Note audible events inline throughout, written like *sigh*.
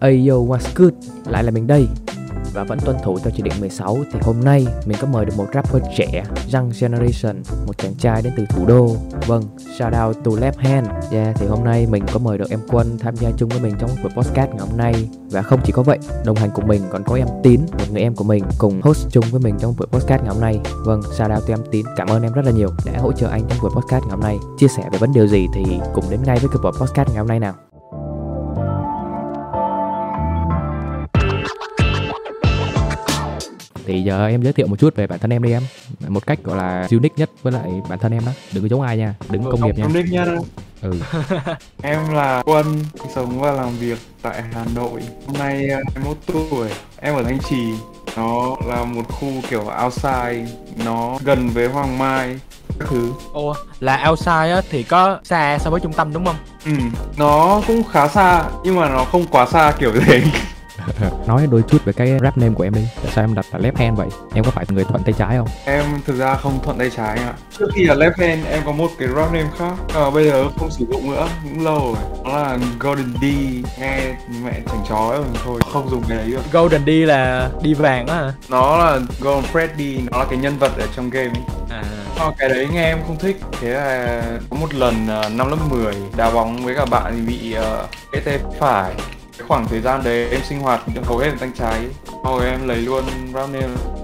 Ayo what's good, lại là mình đây. Và vẫn tuân thủ theo chỉ định 16 Thì hôm nay mình có mời được một rapper trẻ Young Generation Một chàng trai đến từ thủ đô. Vâng, shout out to Left Hand. Yeah, thì hôm nay mình có mời được em Quân tham gia chung với mình trong buổi podcast ngày hôm nay. Và không chỉ có vậy, đồng hành cùng mình còn có em Tín Một người em của mình cùng host chung với mình trong buổi podcast ngày hôm nay. Vâng, shout out to em Tín. Cảm ơn em rất là nhiều đã hỗ trợ anh trong buổi podcast ngày hôm nay. Chia sẻ về vấn đề gì thì cùng đến ngay với cái buổi podcast ngày hôm nay nào. Thì giờ em giới thiệu một chút về bản thân em đi em một cách gọi là unique nhất với lại bản thân em đó đừng có giống ai nha đừng có công nghiệp nha Unique nhất á. ừ *laughs* Em là Quân, sống và làm việc tại Hà Nội. Hôm nay à, 21 tuổi. Em ở Thanh Trì. Nó là một khu kiểu outside, nó gần với Hoàng Mai các thứ. Ồ, là outside á thì có xa so với trung tâm đúng không? Ừ, nó cũng khá xa nhưng mà nó không quá xa kiểu thế. *laughs* *laughs* nói đôi chút về cái rap name của em đi tại sao em đặt là left hand vậy em có phải người thuận tay trái không Em thực ra không thuận tay trái ạ. Trước khi là left hand em có một cái rap name khác, nhưng mà bây giờ không sử dụng nữa, cũng lâu rồi. Nó là Golden D, nghe mẹ chảnh chó ấy mà thôi, không dùng cái đấy được. Golden D là đi vàng á hả? Nó là Golden Freddy, nó là cái nhân vật ở trong game ấy. À. Ờ, cái đấy nghe em không thích Thế là có một lần uh, năm lớp 10 đá bóng với cả bạn thì bị uh, cái tay phải Cái khoảng thời gian đấy em sinh hoạt hầu hết là tay trái Sau rồi em lấy luôn name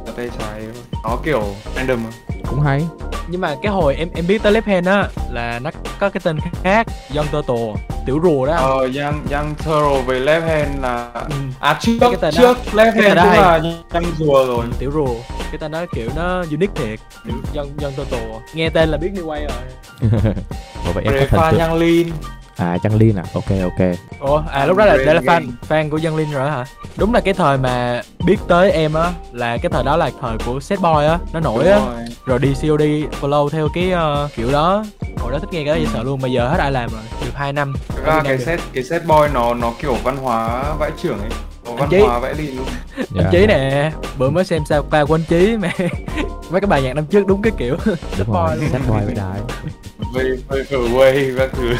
là tay trái. Nó kiểu random mà cũng hay Nhưng mà cái hồi em em biết tới left hand á là nó có cái tên khác, Young Turtle, tiểu rùa đó. Ờ, Young, Young Turtle với left hand là Ừ. À trước, Cái tên đó- trước left hand đó cũng hay. là Young rùa rồi Tiểu rùa, cái tên đó kiểu nó unique thiệt, kiểu Young Young Turtle. Nghe tên là biết New Way rồi. *laughs* Ủa vậy em có thần tượng Young Lin à Trăng Liên à? Ok ok. Ủa, à lúc đó là đây là fan fan của Young Linh rồi hả? Đúng là cái thời mà biết tới em á là cái thời đó là thời của Set Boy á, nó nổi á. rồi. rồi đi COD follow theo cái ờ, kiểu đó. Hồi đó thích nghe cái đó dễ sợ luôn mà giờ hết ai làm rồi? Được 2 năm. Thực ra cái set cái set boy nó nó kiểu văn hóa vãi trưởng ấy. Có văn Chí. hóa vẽ đi luôn. Dạ. anh chí nè. Bữa mới xem sao qua của anh chí mà mấy cái bài nhạc năm trước đúng cái kiểu. Đúng rồi boy luôn. boy với đài. Về về ở quay các thứ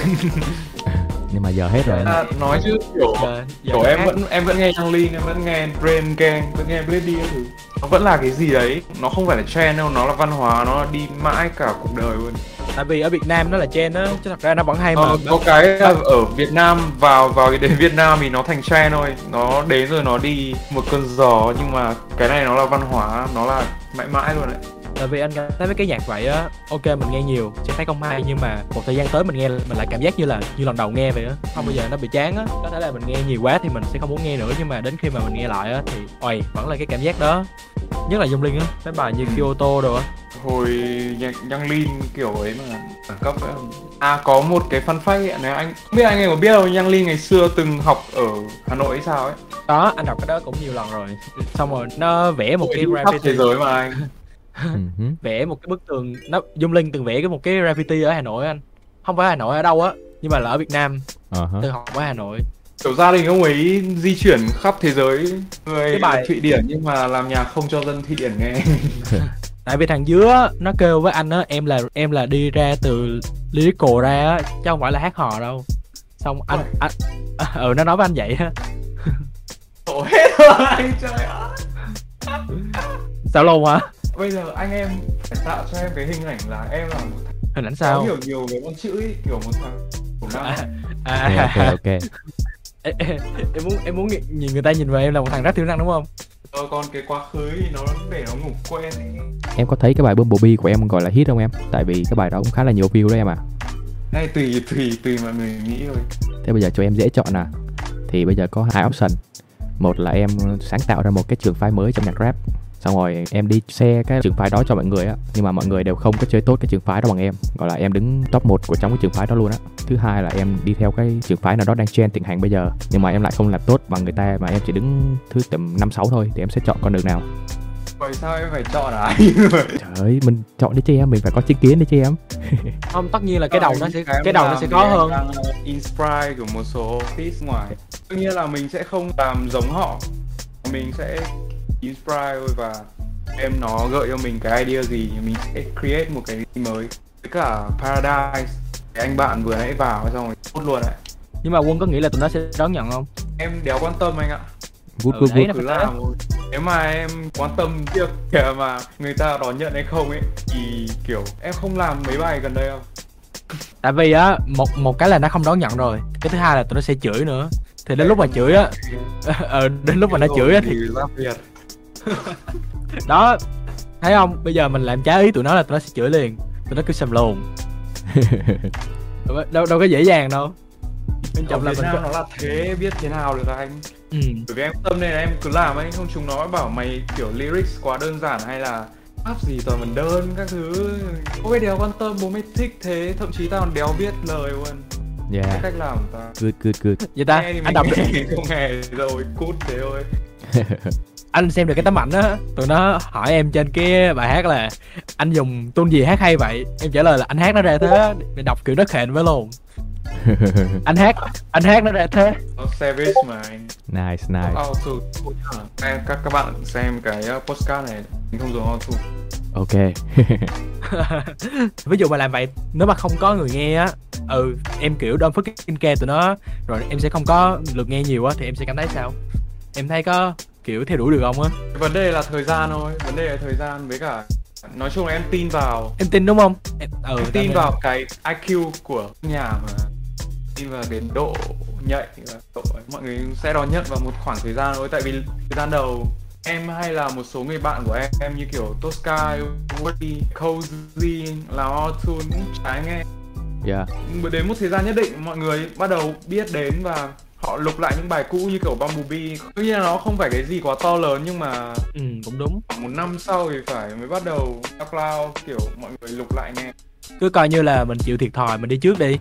nhưng mà giờ hết rồi à, nói chứ kiểu giờ, giờ kiểu em vẫn em vẫn nghe Young Lean em vẫn nghe Brain Gang vẫn nghe Blade các thứ. Nó vẫn là cái gì đấy? Nó không phải là trend đâu nó là văn hóa nó đi mãi cả cuộc đời luôn. Tại vì ở Việt Nam nó là trend á chứ thật ra nó vẫn hay mà. Ờ, có cái ở Việt Nam vào vào cái đến Việt Nam thì nó thành trend thôi. Nó đến rồi nó đi một cơn gió nhưng mà cái này nó là văn hóa nó là mãi mãi luôn đấy tại vì anh cảm thấy mấy cái nhạc vậy á ok mình nghe nhiều sẽ thấy không hay nhưng mà một thời gian tới mình nghe mình lại cảm giác như là như lần đầu nghe vậy á. Không bao giờ nó bị chán á. Có thể là mình nghe nhiều quá thì mình sẽ không muốn nghe nữa nhưng mà đến khi mà mình nghe lại á thì ôi vẫn là cái cảm giác đó. Nhất là dung linh á mấy bài như Kyoto đồ á. Hồi nhạc Young Lean kiểu ấy mà đẳng cấp ấy. À có một cái fun fact nếu anh không biết anh em có biết không Young Lean ngày xưa từng học ở Hà Nội hay sao ấy. Đó anh đọc cái đó cũng nhiều lần rồi. Xong rồi nó vẽ một cái khắp thế graffiti giới mà anh Ừ *laughs* vẽ một cái bức tường nó dung linh từng vẽ cái một cái graffiti ở hà nội anh. Không phải hà nội ở đâu á nhưng mà là ở việt nam Ờ hả. từng học ở hà nội. Kiểu gia đình ông ấy di chuyển khắp thế giới người Cái bài- Thụy Điển nhưng mà làm nhạc không cho dân Thụy Điển nghe. *laughs* *laughs* Tại vì thằng dứa nó kêu với anh á em là em là đi ra từ lyrical ra á chứ không phải là hát hò đâu. Xong anh Ôi. anh ừ nó nói với anh vậy á. Hết rồi anh trời ơi. Sao luôn hả bây giờ anh em phải tạo cho em cái hình ảnh là em là một thằng hình ảnh có sao hiểu nhiều về con chữ ấy kiểu một thằng của à, ok à, ok ok ê, *laughs* em muốn em muốn nhìn người ta nhìn vào em là một thằng rất thiểu năng đúng không? Ờ, còn cái quá khứ thì nó để nó ngủ quen ấy. em có thấy cái bài Bumblebee của em gọi là hit không em? Tại vì cái bài đó cũng khá là nhiều view đấy em à Này tùy tùy tùy mọi người nghĩ thôi. Thế bây giờ cho em dễ chọn nè. Thì bây giờ có hai option. Một là em sáng tạo ra một cái trường phái mới trong nhạc rap xong rồi em đi share cái trường phái đó cho mọi người á. Nhưng mà mọi người đều không có chơi tốt cái trường phái đó bằng em. Gọi là em đứng top 1 của trong cái trường phái đó luôn á. Thứ hai là em đi theo cái trường phái nào đó đang trend thịnh hành bây giờ. Nhưng mà em lại không làm tốt bằng người ta mà em chỉ đứng thứ tầm năm sáu thôi thì em sẽ chọn con đường nào. Vậy sao em phải chọn à? *laughs* trời ơi mình chọn đi chứ em mình phải có chứng kiến đi chứ em. *laughs* Không tất nhiên là cái đầu nó sẽ cái đầu nó sẽ có hơn. uh, inspire của một số artist ngoài. Đương nhiên là mình sẽ không làm giống họ. Mình sẽ inspire thôi và em nó gợi cho mình cái idea gì Mình sẽ create một cái gì mới. Với cả Paradise Cái anh bạn vừa nãy vào xong rồi hút luôn đấy nhưng mà quân có nghĩ là tụi nó sẽ đón nhận không? Em đéo quan tâm anh ạ. Good Ừ, good đấy good. cứ làm nếu mà em quan tâm việc kìa mà người ta đón nhận hay không ấy thì kiểu em không làm mấy bài gần đây đâu. Tại vì á một một cái là nó không đón nhận rồi cái thứ hai là tụi nó sẽ chửi nữa. Thì đến lúc mà chửi á *laughs* ờ đến lúc mà nó chửi á thì đó thấy không? Bây giờ mình làm trái ý tụi nó là tụi nó sẽ chửi liền. Tụi nó cứ sầm lồn. *laughs* Đâu, đâu có dễ dàng đâu. Ở trọng là mình có nó là thế biết thế nào được anh? Ừ. bởi vì em tâm nên là em cứ làm ấy không chúng nó bảo mày kiểu lyrics quá đơn giản hay là áp gì toàn mình đơn các thứ. Ôi đéo quan tâm bố mày thích thế thậm chí tao còn đéo biết lời luôn. Yeah cái cách làm của ta good good good vậy ta nghe anh đọc được *laughs* không nghe rồi cút thế thôi *laughs* anh xem được cái tấm ảnh á tụi nó hỏi em trên cái bài hát là anh dùng tôn gì hát hay vậy? Em trả lời là anh hát nó ra thế để đọc kiểu nó khền với luôn. *laughs* Anh hát anh hát nó ra thế. Nó savage mà anh. Nice nice. Auto em các các bạn xem cái uh, postcard này mình không dùng auto ok. *laughs* Ví dụ mà làm vậy nếu mà không có người nghe á ừ em kiểu đơn phức care tụi nó rồi em sẽ không có lượt nghe nhiều á thì em sẽ cảm thấy sao? Em thấy có kiểu theo đuổi được không á. Vấn đề là thời gian thôi vấn đề là thời gian với cả nói chung là em tin vào em tin đúng không? Em, ừ, em tin vào cái IQ của nhà mà. Tin vào cái độ nhạy và độ ấy. mọi người sẽ đón nhận vào một khoảng thời gian thôi. Tại vì thời gian đầu em hay là một số người bạn của em em như kiểu Tosca, Woody, Cozy làm auto trái nghe. Yeah đến một thời gian nhất định mọi người bắt đầu biết đến và họ lục lại những bài cũ như kiểu Bumblebee. Tuy nhiên nó không phải cái gì quá to lớn nhưng mà ừ cũng đúng. khoảng một năm sau thì phải mới bắt đầu cloud kiểu mọi người lục lại nghe. Cứ coi như là mình chịu thiệt thòi mình đi trước đi.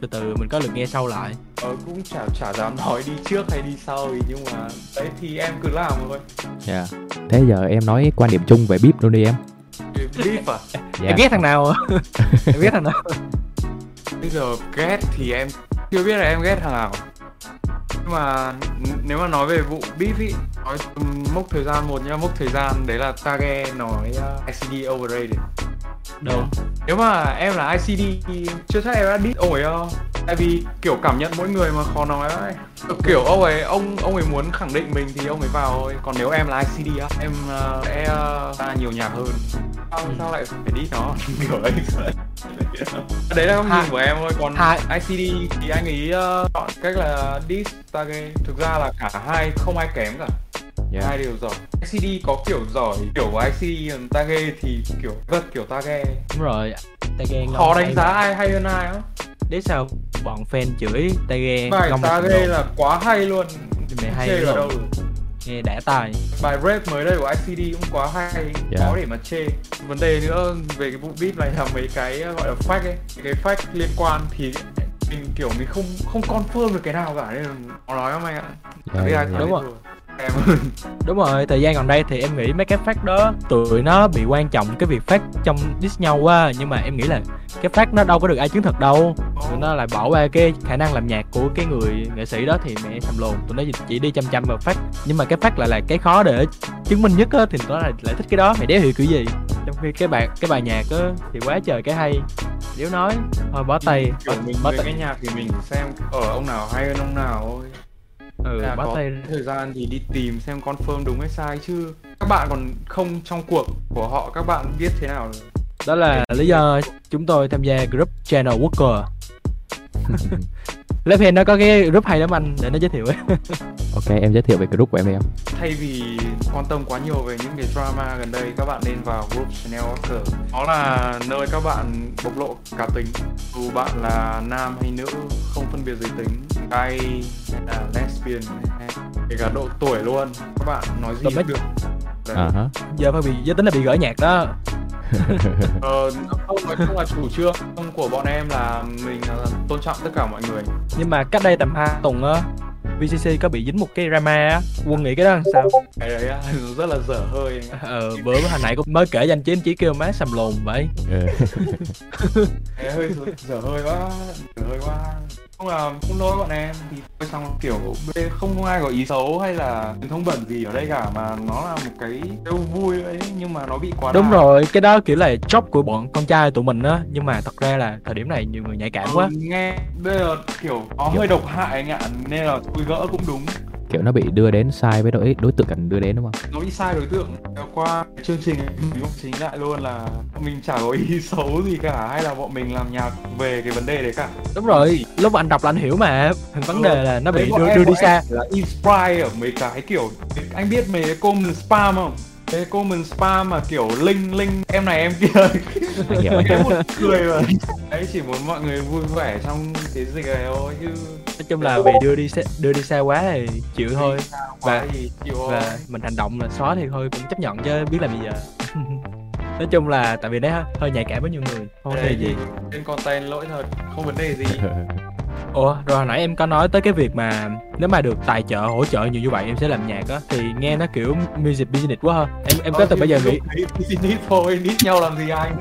Từ từ mình có lượt nghe sau lại. Ờ, cũng chả chả dám nói đi trước hay đi sau thì nhưng mà đấy thì em cứ làm thôi. Yeah thế giờ em nói quan điểm chung về bip luôn đi em. Beef à? *laughs* Em ghét thằng nào? *laughs* Em ghét thằng nào? Bây giờ ghét thì em chưa biết là em ghét thằng nào mà nếu mà nói về vụ beef ý nói mốc thời gian một nhá mốc thời gian đấy là Tage nói uh, ICD overrated. Đúng. Nếu mà em là ICD thì chưa chắc em đã đít ông ấy đâu. Tại vì kiểu cảm nhận mỗi người mà khó nói ấy. Kiểu ông ấy ông ông ấy muốn khẳng định mình thì ông ấy vào thôi. Còn nếu em là ICD á em uh, sẽ uh, ra nhiều nhạc hơn. Sao sao lại phải đít nó *laughs* kiểu ấy đấy là góc nhìn của em thôi còn hai- ICD thì anh ấy uh, chọn cách là diss Tage. Thực ra là cả hai không ai kém cả. Yeah hai đều giỏi. ICD có kiểu giỏi kiểu của ICD Tage thì kiểu vật kiểu Tage. Đúng rồi tay ghen khó đánh giá ai hay hơn ai á. Để sao bọn fan chửi tay ghen bài ngông ta là quá hay luôn. Mày hay luôn. đâu được. Nghe đã tai bài rap mới đây của ICD cũng quá hay Dạ. khó để mà chê vấn đề nữa về cái vụ beat này là mấy cái gọi là fact ấy cái fact liên quan thì mình kiểu mình không không confirm được cái nào cả nên là khó nói lắm anh ạ Dạ, ai dạ. thắng Đúng rồi. *laughs* đúng rồi thời gian gần đây thì em nghĩ mấy cái phát đó tụi nó bị quan trọng cái việc phát trong diss nhau quá nhưng mà em nghĩ là cái phát nó đâu có được ai chứng thực đâu. Tụi nó lại bỏ qua cái khả năng làm nhạc của cái người nghệ sĩ đó thì mẹ thầm lồn. Tụi nó chỉ đi chăm chăm vào phát nhưng mà cái phát lại là cái khó để chứng minh nhất á thì tụi nó lại, lại thích cái đó. Mày đéo hiểu kiểu gì? Trong khi cái bài cái bài nhạc á thì quá trời cái hay. Nếu nói thôi bó tay. kiểu mình về tay. nghe nhạc thì mình xem ở ông nào hay hơn ông nào thôi ừ, bó có tay thời gian thì đi tìm xem confirm đúng hay sai chứ. Các bạn còn không trong cuộc của họ các bạn biết thế nào đó là lý do chúng tôi tham gia group channel Worker *laughs* Left Hand nó có cái group hay lắm anh để nó giới thiệu ấy. *laughs* Ok em giới thiệu về group của em đi em. Thay vì quan tâm quá nhiều về những cái drama gần đây các bạn nên vào group Chanel Walker. Nó là nơi các bạn bộc lộ cá tính. Dù bạn là nam hay nữ không phân biệt giới tính gay hay là lesbian hay kể cả độ tuổi luôn các bạn nói gì cũng được. Đấy. à hả. Giờ phải bị giới tính là bị gỡ nhạc đó *laughs* ờ, không nói chung là chủ trương của bọn em là mình là tôn trọng tất cả mọi người. Nhưng mà cách đây tầm 2 tuần á VCC có bị dính một cái drama á quân nghĩ cái đó làm sao? Cái đấy *laughs* rất là dở hơi. Anh ờ bữa hồi nãy cũng mới kể danh chứ anh chỉ kêu má sầm lồn vậy. Ừ. *laughs* Hơi dở hơi quá dở hơi quá không là không lỗi bọn em thì thôi xong kiểu bên không có ai có ý xấu hay là truyền thông bẩn gì ở đây cả mà nó là một cái yêu vui ấy nhưng mà nó bị quá đúng đà. rồi cái đó kiểu là job của bọn con trai tụi mình á nhưng mà thật ra là thời điểm này nhiều người nhạy cảm quá. Ừ, nghe bây giờ kiểu có hơi độc hại anh ạ nên là tôi gỡ cũng đúng kiểu nó bị đưa đến sai với đối đối tượng cần đưa đến đúng không? Nó bị sai đối tượng. Qua chương trình mình cũng chính lại luôn là mình chả có ý *laughs* xấu gì cả hay là bọn mình làm nhạc về cái vấn đề đấy cả. Đúng rồi lúc anh đọc là anh hiểu mà. Vấn đề là nó bị đưa, em- đưa đi xa. là inspire ở mấy cái kiểu anh biết mấy cái comment spam không? Cái comment spam mà kiểu link link em này em kia. *laughs* Anh hiểu anh cái hiểu một cười mà. Đấy chỉ muốn mọi người vui vẻ trong cái dịch này thôi chứ nói chung là bị đưa đi xa, đưa đi xa quá thì chịu thôi. Và- thì và mình hành động là xóa thì thôi cũng chấp nhận chứ biết làm gì giờ. *laughs* Nói chung là tại vì đấy hơi nhạy cảm với nhiều người. Không có Đây gì. thì trên content lỗi thật không vấn đề gì. *laughs* Ủa rồi hồi nãy em có nói tới cái việc mà nếu mà được tài trợ hỗ trợ nhiều như vậy em sẽ làm nhạc á thì nghe nó kiểu music business quá ha. Em em có từ bây giờ nghĩ business thôi nít nhau làm gì anh?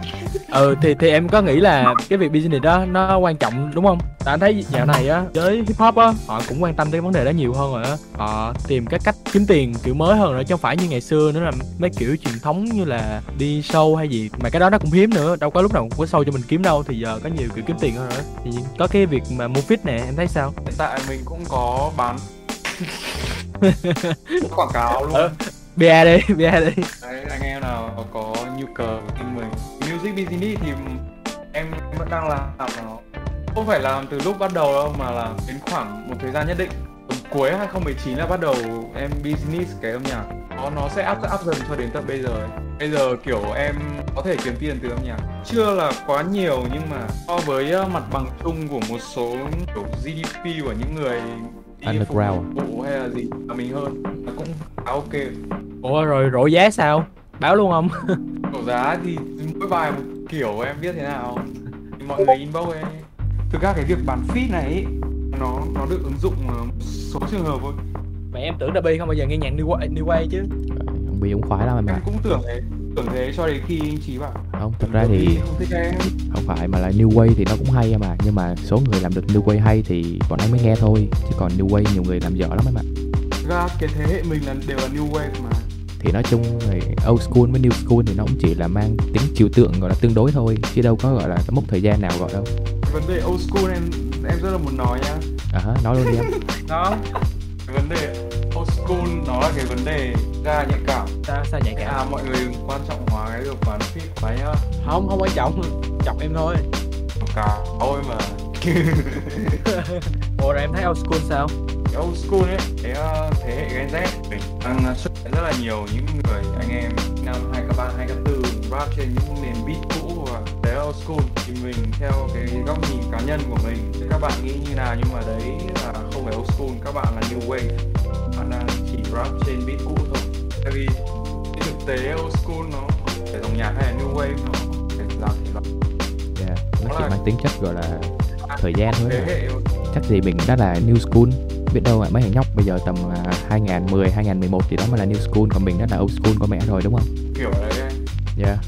Ừ thì thì em có nghĩ là cái việc business đó nó quan trọng đúng không tại anh thấy dạo này á với hip hop á họ cũng quan tâm tới vấn đề đó nhiều hơn rồi á. Họ tìm các cách kiếm tiền kiểu mới hơn rồi chứ không phải như ngày xưa nữa là mấy kiểu truyền thống như là đi show hay gì. Mà cái đó nó cũng hiếm nữa đâu có lúc nào cũng có show cho mình kiếm đâu thì giờ có nhiều kiểu kiếm tiền hơn rồi thì có cái việc mà mua fit nè em thấy sao? Hiện tại mình cũng có bán. *laughs* Quảng cáo luôn. Ờ. bia đi *laughs* bia đi. Đấy anh em nào có nhu cầu tin mình. Music business thì em vẫn đang làm nó không phải làm từ lúc bắt đầu đâu mà là đến khoảng một thời gian nhất định. Tầm cuối 2019 là bắt đầu em business cái âm nhạc. Nó nó sẽ áp áp dần cho đến tận bây giờ ấy. bây giờ kiểu em có thể kiếm tiền từ âm nhạc. Chưa là quá nhiều nhưng mà so với uh, mặt bằng chung của một số kiểu GDP của những người Underground. phục vụ hay là gì là mình hơn nó cũng khá ok. Ủa rồi rổ giá sao? Báo luôn không? *laughs* Cổ giá thì mỗi bài một kiểu em biết thế nào. Mọi người inbox ấy thực ra cái việc bán feed này ấy, nó nó được ứng dụng ở một số trường hợp thôi. Mà em tưởng Dabi không bao giờ nghe nhạc new way, new way chứ. Ông bị cũng khoái lắm em em ạ cũng tưởng thế tưởng thế cho đến khi anh chí bảo. Không thật ra thì không thích em. không phải mà là new way thì nó cũng hay em ạ. Nhưng mà số người làm được new way hay thì bọn anh mới nghe thôi. Chứ còn new way nhiều người làm dở lắm em ạ. Ra cái thế hệ mình là đều là new wave mà. Thì nói chung thì old school với new school thì nó cũng chỉ là mang tính trừu tượng gọi là tương đối thôi. Chứ đâu có gọi là cái mốc thời gian nào gọi đâu vấn đề old school em em rất là muốn nói nhá. À hả nói luôn đi em. *laughs* Đó cái vấn đề old school nó là cái vấn đề ra nhạy cảm. Sao sao nhạy cảm? À mọi người quan trọng hóa cái việc bán feed quá nhá. Không không quan trọng. Chọc em thôi. Cáo thôi mà. *laughs* Ủa rồi em thấy old school sao old school ấy cái uh, thế hệ Gen Z mình đang uh, xuất hiện rất là nhiều những người anh em năm 2003, 2004 rap trên những nền beat cũ và là old school. Thì mình theo cái góc nhìn cá nhân của mình thì các bạn nghĩ như nào? Nhưng mà đấy là không phải old school các bạn là new wave. Bạn đang chỉ rap trên beat cũ thôi. Tại vì cái thực tế old school nó phải dòng nhạc hay là new wave nó phải là thể loại. Yeah. nó chỉ là- mang tính chất gọi là thời gian thôi thế hệ chắc gì mình đã là new school biết đâu mấy thằng nhóc bây giờ tầm à, 2010 2011 thì đó mới là new school. Còn mình đã là old school có mẹ rồi đúng không? Kiểu đấy. *laughs* Ấy. yeah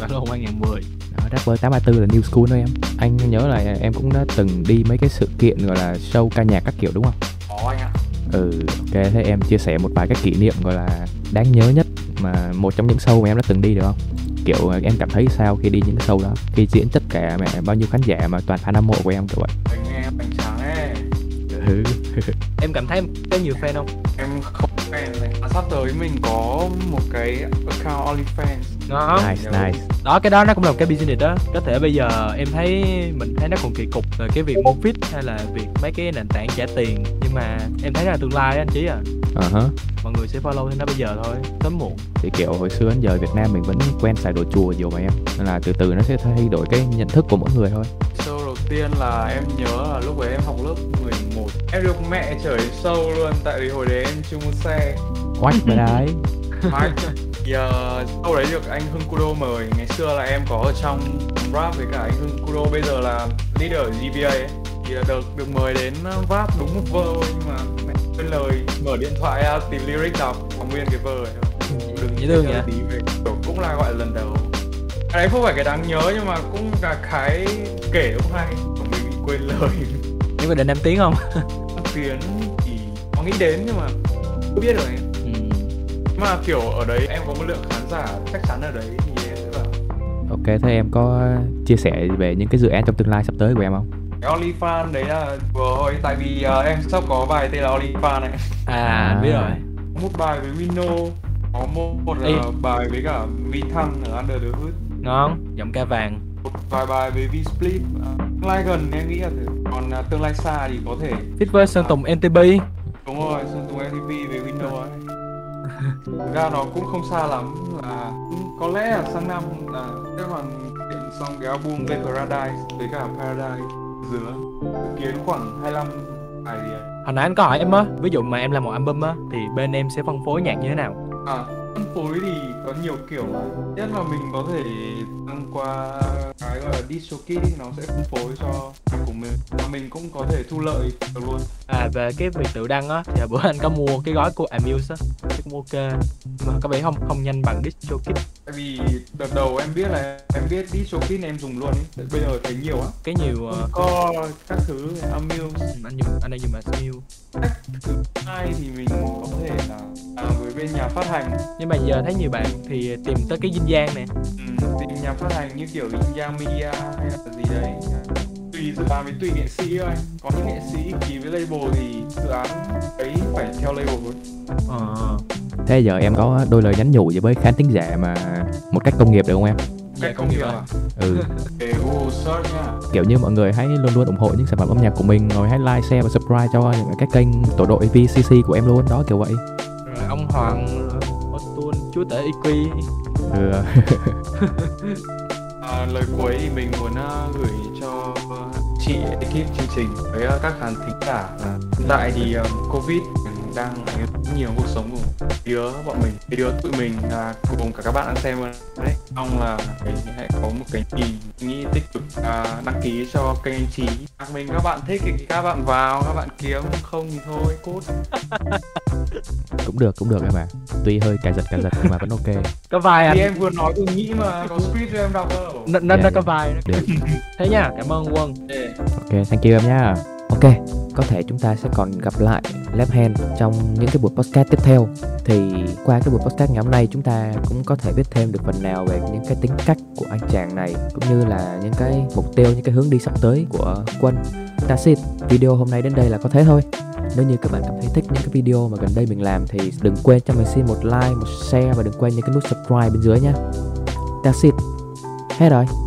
là năm 2010 đó, rapper 834 là new school thôi em. Anh nhớ là em cũng đã từng đi mấy cái sự kiện gọi là show ca nhạc các kiểu đúng không? Có anh ạ. Ừ ok thế em chia sẻ một vài cái kỷ niệm gọi là đáng nhớ nhất mà một trong những show mà em đã từng đi được không? Kiểu em cảm thấy sao khi đi những cái show đó? Khi diễn tất cả mẹ bao nhiêu khán giả mà toàn fan hâm mộ của em kiểu vậy? Anh ừ. *laughs* em cảm thấy có nhiều fan không? Em không fan này. À, sắp tới mình có một cái account OnlyFans. Đó. Nice nice. Đó cái đó nó cũng là một cái business đó. Có thể bây giờ em thấy mình thấy nó còn kỳ cục về cái việc mua fit hay là việc mấy cái nền tảng trả tiền. Nhưng mà em thấy là tương lai á anh chí à. Ờ hả mọi người sẽ follow theo nó bây giờ thôi sớm muộn. Thì kiểu hồi xưa đến giờ Việt Nam mình vẫn quen xài đồ chùa nhiều mà em nên là từ từ nó sẽ thay đổi cái nhận thức của mỗi người thôi. Đầu tiên là em nhớ là lúc ấy em học lớp 11 em được mẹ chở đến show luôn tại vì hồi đấy em chưa mua xe. Oách với đấy. Hai thì uh, show đấy được anh Hưng Kudo mời. Ngày xưa là em có ở trong rap với cả anh Hưng Kudo bây giờ là leader GBA ấy. thì là được được mời đến uh, rap đúng một vơ nhưng mà mẹ quên lời. Mở điện thoại tìm lyric đọc còn nguyên cái vơ ấy. Đừng dễ thương nhớ nhỉ? về kiểu cũng là gọi là lần đầu cái đấy không phải cái đáng nhớ nhưng mà cũng là cái kể cũng hay. Mình bị quên lời. Có định nam tiến không? Nam Tiến thì có nghĩ đến nhưng mà không biết rồi. Em ừ. mà kiểu ở đấy em có một lượng khán giả chắc chắn ở đấy thì em sẽ bảo. Ok thế em có chia sẻ về những cái dự án trong tương lai sắp tới của em không? Cái OnlyFans đấy là rồi tại vì ờ, em sắp có bài tên là OnlyFans này. À, anh biết rồi. Có một bài với Wino có một, một Ê. bài với cả Vi Thăng ở Under the Hood ngon giọng ca vàng. Một vài bài với V Split Ờ, tương lai gần em nghĩ là thử còn ờ, tương lai xa thì có thể. Fit với sơn tùng ntb đúng rồi Sơn Tùng MTV với Wino ấy Thực ra nó cũng không xa lắm là có lẽ là sang năm là sẽ hoàn thiện xong cái album về Paradise với cả Paradise giữa kiến khoảng 25 bài gì ấy. hồi nãy anh có hỏi em á ví dụ mà em làm một album á thì bên em sẽ phân phối nhạc như thế nào? À, phân phối thì có nhiều kiểu Nhất là mình có thể đăng qua cái gọi là ý, nó sẽ phân phối cho của mình. Và mình cũng có thể thu lợi được luôn. À về cái việc tự đăng á thì bữa anh có mua cái gói của Amuse á thì cũng ok nhưng mà có vẻ không không nhanh bằng DistroKid Tại vì đợt đầu em biết là em biết DistroKid em dùng luôn ý Bây giờ thấy nhiều á. Cái nhiều ờ, Có các thứ Amuse. anh dùng anh đang dùng Smil Thứ hai thì mình có thể là làm với bên nhà phát hành. Nhưng mà giờ thấy nhiều bạn thì tìm tới cái dinh giang nè. Ừ, Tìm nhà phát hành như kiểu Yang Media hay là gì đấy. Tùy dự án với tùy nghệ sĩ thôi Có những nghệ sĩ ký với label thì dự án ấy phải theo label thôi. Ờ. Thế giờ em có đôi lời nhắn nhủ gì với khán thính giả mà một cách công nghiệp được không em? Cách công nghiệp à? ừ. *laughs* Kiểu như mọi người hãy luôn luôn ủng hộ những sản phẩm âm nhạc của mình rồi hãy like share và subscribe cho những cái kênh tổ đội VCC của em luôn. Đó kiểu vậy. Rồi ông hoàng chúa tể EQ ừ. *laughs* à, Lời cuối thì mình muốn uh, gửi cho chị ekip chương trình với uh, các khán thính giả là Hiện tại thì uh, Covid đang nhiều cuộc sống của đứa bọn mình. Cái đứa tụi mình là cùng cả các bạn đang xem đấy mong là mình hãy có một cái nhìn nghĩ tích cực à, đăng ký cho kênh anh trí à, mình các bạn thích thì các bạn vào các bạn kiếm không thì thôi cốt *laughs* cũng được cũng được em ạ. Tuy hơi cài giật cài giật nhưng mà vẫn ok. *laughs* Có vai thì anh em vừa nói tôi nghĩ mà có script cho em đọc đâu. Nó nó, Dạ, dạ. có vai được. *laughs* Thế nha cảm ơn quân. Để ok thank you em nhá ok, có thể chúng ta sẽ còn gặp lại Left Hand trong những cái buổi podcast tiếp theo. Thì qua cái buổi podcast ngày hôm nay, chúng ta cũng có thể biết thêm được phần nào về những cái tính cách của anh chàng này, cũng như là những cái mục tiêu, những cái hướng đi sắp tới của quân. That's video hôm nay đến đây là có thế thôi. Nếu như các bạn cảm thấy thích những cái video mà gần đây mình làm, thì đừng quên cho mình xin một like, một share và đừng quên những cái nút subscribe bên dưới nhé. That's it. Hết rồi.